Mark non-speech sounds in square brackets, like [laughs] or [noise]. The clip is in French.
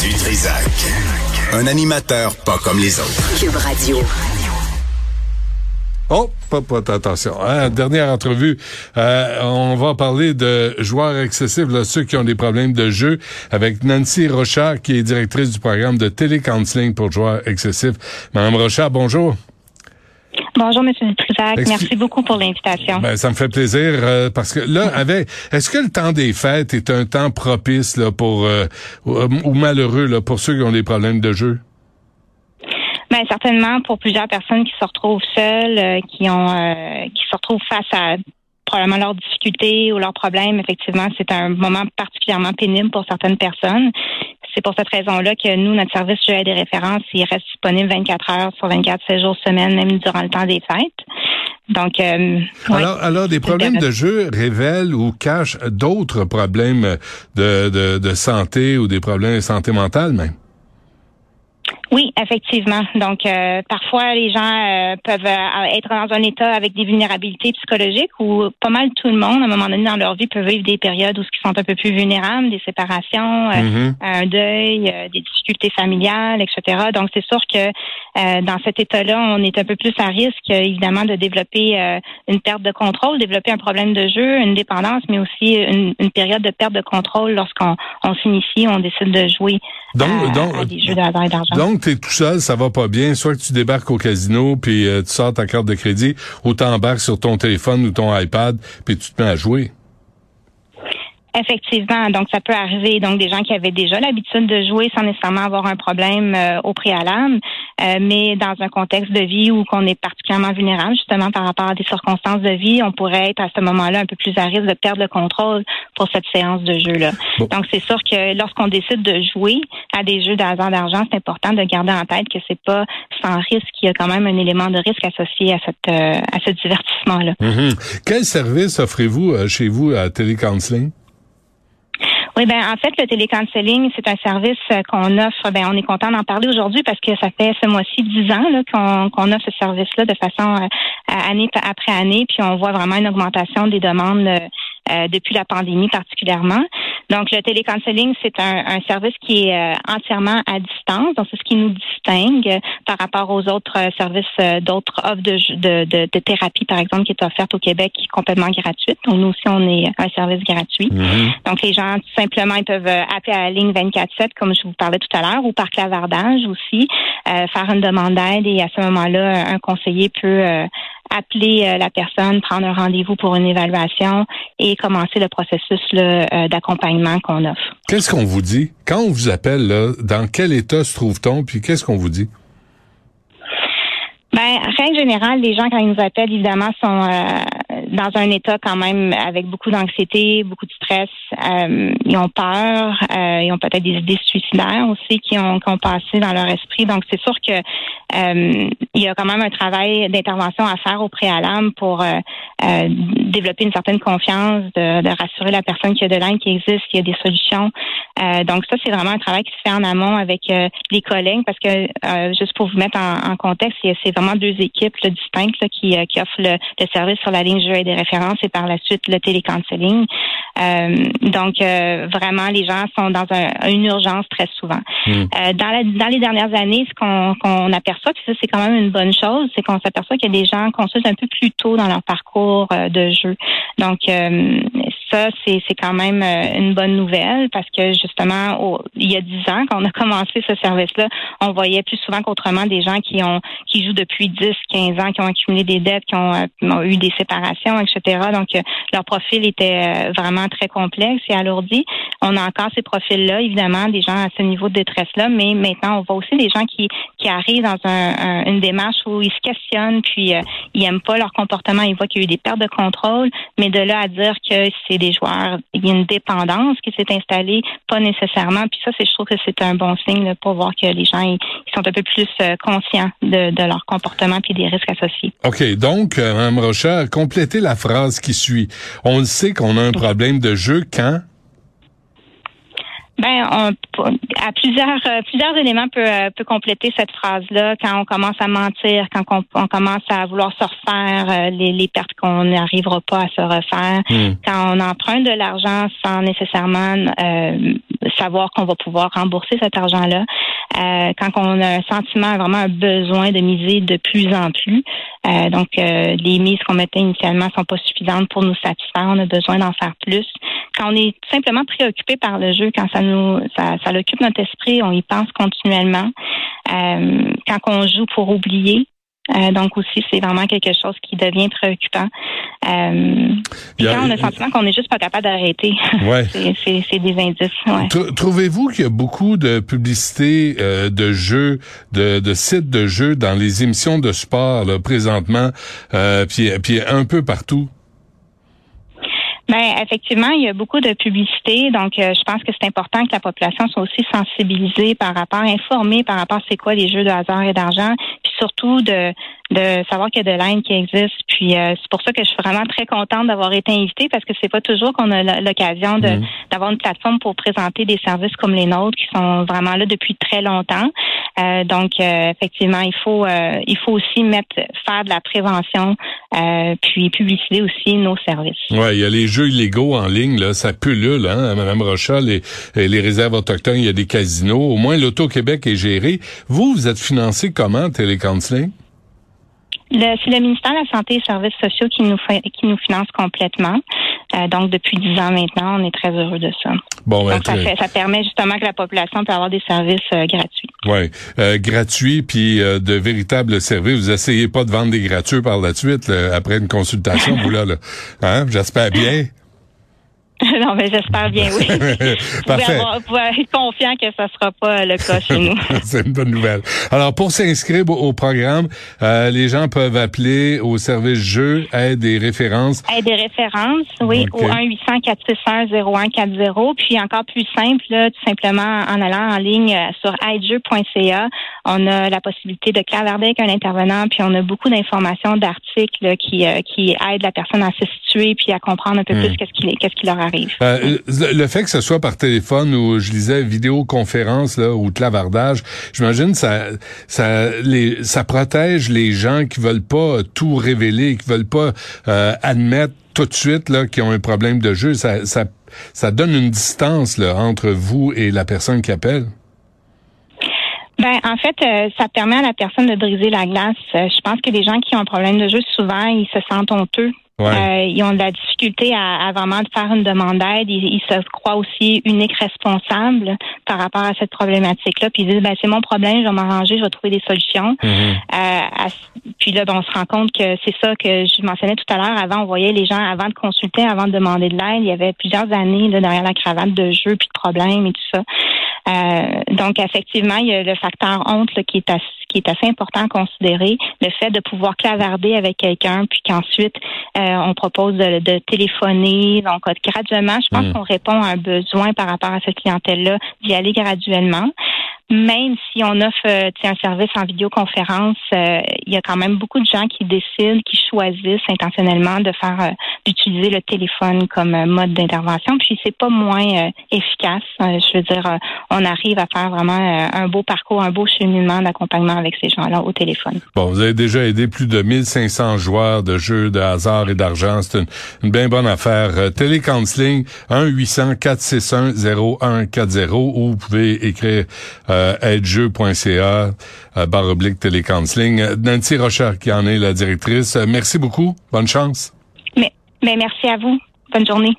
Du Trisac. Un animateur pas comme les autres. Cube Radio. Oh, pas, pas attention. Hein, dernière entrevue, euh, on va parler de joueurs excessifs, là, ceux qui ont des problèmes de jeu, avec Nancy Rochard, qui est directrice du programme de télécounseling pour joueurs excessifs. Madame Rochard, bonjour. Bonjour, M. Trisac. Merci beaucoup pour l'invitation. Ben, ça me fait plaisir euh, parce que là, [laughs] avec, est-ce que le temps des fêtes est un temps propice là pour euh, ou, malheureux là pour ceux qui ont des problèmes de jeu? Ben certainement pour plusieurs personnes qui se retrouvent seules, euh, qui ont qui se retrouvent face à probablement leurs difficultés ou leurs problèmes. Effectivement, c'est un moment particulièrement pénible pour certaines personnes. C'est pour cette raison-là que nous, notre service jeu des références, il reste disponible 24 heures sur 24, 7 jours semaine, même durant le temps des fêtes. Donc, euh, alors, alors, des problèmes de jeu révèlent ou cachent d'autres problèmes de, de, de santé ou des problèmes de santé mentale même? Oui, effectivement. Donc, euh, parfois, les gens euh, peuvent euh, être dans un état avec des vulnérabilités psychologiques où pas mal tout le monde, à un moment donné dans leur vie, peut vivre des périodes où ils sont un peu plus vulnérables, des séparations, mm-hmm. un deuil, des difficultés familiales, etc. Donc, c'est sûr que dans cet état-là, on est un peu plus à risque, évidemment, de développer une perte de contrôle, développer un problème de jeu, une dépendance, mais aussi une, période de perte de contrôle lorsqu'on on, s'initie, on décide de jouer donc, à, des jeux d'argent. Donc, t'es tout seul, ça va pas bien. Soit que tu débarques au casino, puis euh, tu sors ta carte de crédit, ou t'embarques sur ton téléphone ou ton iPad, puis tu te mets à jouer. Effectivement, donc ça peut arriver. Donc des gens qui avaient déjà l'habitude de jouer sans nécessairement avoir un problème euh, au préalable, euh, mais dans un contexte de vie où qu'on est particulièrement vulnérable, justement par rapport à des circonstances de vie, on pourrait être à ce moment-là un peu plus à risque de perdre le contrôle pour cette séance de jeu-là. Donc c'est sûr que lorsqu'on décide de jouer à des jeux d'argent d'argent, c'est important de garder en tête que c'est pas sans risque, qu'il y a quand même un élément de risque associé à cette euh, à ce divertissement-là. Mm-hmm. Quel service offrez-vous chez vous à Télécounseling? Oui, ben en fait, le télécounseling, c'est un service euh, qu'on offre. Ben on est content d'en parler aujourd'hui parce que ça fait ce mois-ci dix ans qu'on qu'on offre ce service-là de façon euh, année après année, puis on voit vraiment une augmentation des demandes euh, depuis la pandémie particulièrement. Donc, le télécounseling, c'est un, un, service qui est euh, entièrement à distance. Donc, c'est ce qui nous distingue euh, par rapport aux autres euh, services, d'autres offres de, de, de, thérapie, par exemple, qui est offerte au Québec, qui est complètement gratuite. Donc, nous aussi, on est un service gratuit. Mhm. Donc, les gens, tout simplement, ils peuvent appeler à la ligne 24-7, comme je vous parlais tout à l'heure, ou par clavardage aussi, faire une demande d'aide et à ce moment-là, un conseiller peut appeler euh, la personne, prendre un rendez-vous pour une évaluation et commencer le processus euh, d'accompagnement qu'on offre. Qu'est-ce qu'on vous dit? Quand on vous appelle là, Dans quel état se trouve-t-on Puis qu'est-ce qu'on vous dit? Ben, règle générale, les gens quand ils nous appellent, évidemment, sont euh, dans un état quand même avec beaucoup d'anxiété, beaucoup de stress. Euh, ils ont peur, euh, ils ont peut-être des idées suicidaires aussi qui ont, passé dans leur esprit. Donc, c'est sûr que il y a quand même un travail d'intervention à faire au préalable pour développer une certaine confiance, de, rassurer la personne qu'il y a de l'aide qui existe, qu'il y a des solutions. donc, ça, c'est vraiment un travail qui se fait en amont avec les collègues parce que, juste pour vous mettre en, contexte, c'est vraiment deux équipes distinctes qui, euh, qui offrent le, service sur la ligne des références et par la suite le télécounseling. Euh, donc, euh, vraiment, les gens sont dans une urgence très souvent. Hmm. dans, dans les dernières années, ce qu'on aperçoit, puis ça, c'est quand même une bonne chose, c'est qu'on s'aperçoit qu'il y a des gens consultent un peu plus tôt dans leur parcours de jeu. Donc, ça, c'est quand même une bonne nouvelle parce que justement, il y a dix ans, quand on a [laughs] commencé ce service-là, on voyait plus souvent qu'autrement des gens qui ont qui jouent depuis 10, 15 ans, qui ont accumulé des dettes, qui ont, euh, eu des séparations, etc. Donc, euh, leur profil était euh, vraiment très complexe et alourdi. On a encore ces profils-là, évidemment, des gens à ce niveau de détresse-là, mais maintenant, on voit aussi des gens qui, qui arrivent dans un, une démarche où ils se questionnent, puis ils aiment pas leur comportement, ils voient qu'il y a eu des pertes de contrôle, mais de là à dire que c'est des joueurs, il y a une dépendance qui s'est installée, pas nécessairement. Puis ça, c'est, je trouve que c'est un bon signe pour voir que les gens ils, sont un peu plus conscients de, de leur comportement puis des risques associés. OK. Donc, euh, Mme Rocha, complétez la phrase qui suit. On le sait qu'on a un problème de jeu quand? Ben, on, à plusieurs euh, plusieurs éléments peut, euh, peut compléter cette phrase-là. Quand on commence à mentir, quand on, commence à vouloir se refaire les, les pertes qu'on n'arrivera pas à se refaire, hmm. quand on emprunte de l'argent sans nécessairement savoir qu'on va pouvoir rembourser cet argent-là. Euh, quand on a un sentiment, vraiment un besoin de miser de plus en plus. Euh, donc, euh, les mises qu'on mettait initialement sont pas suffisantes pour nous satisfaire. On a besoin d'en faire plus. Quand on est simplement préoccupé par le jeu, quand ça nous, ça, ça occupe notre esprit, on y pense continuellement. quand on joue pour oublier, euh, donc aussi, c'est vraiment quelque chose qui devient préoccupant. Euh, quand on a le sentiment qu'on n'est juste pas capable d'arrêter, [laughs] ouais. c'est des indices. Ouais. Trouvez-vous qu'il y a beaucoup de publicité euh, de jeux, de, de, sites de jeux dans les émissions de sport là, présentement, euh, puis, puis un peu partout? Ben effectivement, il y a beaucoup de publicité, donc euh, je pense que c'est important que la population soit aussi sensibilisée par rapport, informée par rapport à c'est quoi les jeux de hasard et d'argent, puis surtout de de savoir qu'il y a de l'aide qui existe. Puis euh, c'est pour ça que je suis vraiment très contente d'avoir été invitée parce que c'est pas toujours qu'on a l'occasion de mm. d'avoir une plateforme pour présenter des services comme les nôtres qui sont vraiment là depuis très longtemps. Euh, donc euh, effectivement, il faut il faut aussi mettre faire de la prévention puis publiciter aussi nos services. Ouais, il y a les jeux illégaux en ligne là, ça pullule hein, Madame Rocha, les les réserves autochtones, il y a des casinos. Au moins l'Auto-Québec est géré. Vous, vous êtes financé comment Télécounseling? C'est le ministère de la Santé et des Services sociaux qui nous, qui nous finance complètement. Euh, donc, depuis dix ans maintenant, on est très heureux de ça. Bon, ben, donc, ça, fait, ça, permet justement que la population peut avoir des services euh, gratuits. Oui, euh, gratuits, puis euh, de véritables services. Vous essayez pas de vendre des gratuits par la suite, après une consultation, vous là, là. Hein? J'espère bien. [laughs] non, mais j'espère bien, oui. [laughs] Parfait. Vous pouvez, être confiant que ça sera pas le cas chez nous. [laughs] C'est une bonne nouvelle. Alors, pour s'inscrire au, programme, euh, les gens peuvent appeler au service jeu, aide et références. Aide et références, oui, au 1-800-461-0140. Puis encore plus simple, là, tout simplement en allant en ligne euh, sur aidejeu.ca, on a la possibilité de clavarder avec un intervenant, puis on a beaucoup d'informations, d'articles qui, euh, qui aident la personne à se situer puis à comprendre un peu hmm. plus qu'est-ce qu'il qu'est-ce qui leur euh, le fait que ce soit par téléphone ou je disais vidéoconférence là ou clavardage, j'imagine ça ça les ça protège les gens qui veulent pas tout révéler, qui veulent pas euh, admettre tout de suite là qu'ils ont un problème de jeu. Ça ça ça donne une distance là entre vous et la personne qui appelle. Ben, en fait, euh, ça permet à la personne de briser la glace. je pense que les gens qui ont un problème de jeu, souvent, ils se sentent honteux euh, ils ont de la difficulté à, vraiment faire une demande d'aide. Ils, se croient aussi uniques responsables par rapport à cette problématique-là. Puis ils disent, ben, c'est mon problème, je vais m'arranger, je vais trouver des solutions. Mhm. Euh, puis là, ben, on se rend compte que c'est ça que je mentionnais tout à l'heure. Avant, on voyait les gens, avant de consulter, avant de demander de l'aide, il y avait plusieurs années là, derrière la cravate de jeu, puis de problèmes et tout ça. Euh, donc, effectivement, il y a le facteur honte qui est assez qui est assez important à considérer, le fait de pouvoir clavarder avec quelqu'un, puis qu'ensuite euh, on propose de, téléphoner. Donc, graduellement, je pense qu'on répond à un besoin par rapport à cette clientèle-là d'y aller graduellement même si on offre euh, un service en vidéoconférence, euh, il y a quand même beaucoup de gens qui décident, qui choisissent intentionnellement de faire euh, d'utiliser le téléphone comme mode d'intervention. Puis c'est pas moins efficace. je veux dire, on arrive à faire vraiment un beau parcours, un beau cheminement d'accompagnement avec ces gens-là au téléphone. Bon, vous avez déjà aidé plus de 1500 joueurs de jeux de hasard et d'argent. C'est une, bien bonne affaire. Télécounseling 1 800 461 0140 ou vous pouvez écrire euh, aidejeu.ca, euh, barre oblique télécounseling. Nancy Rocher, qui en est la directrice. Merci beaucoup. Bonne chance. Mais merci à vous. Bonne journée.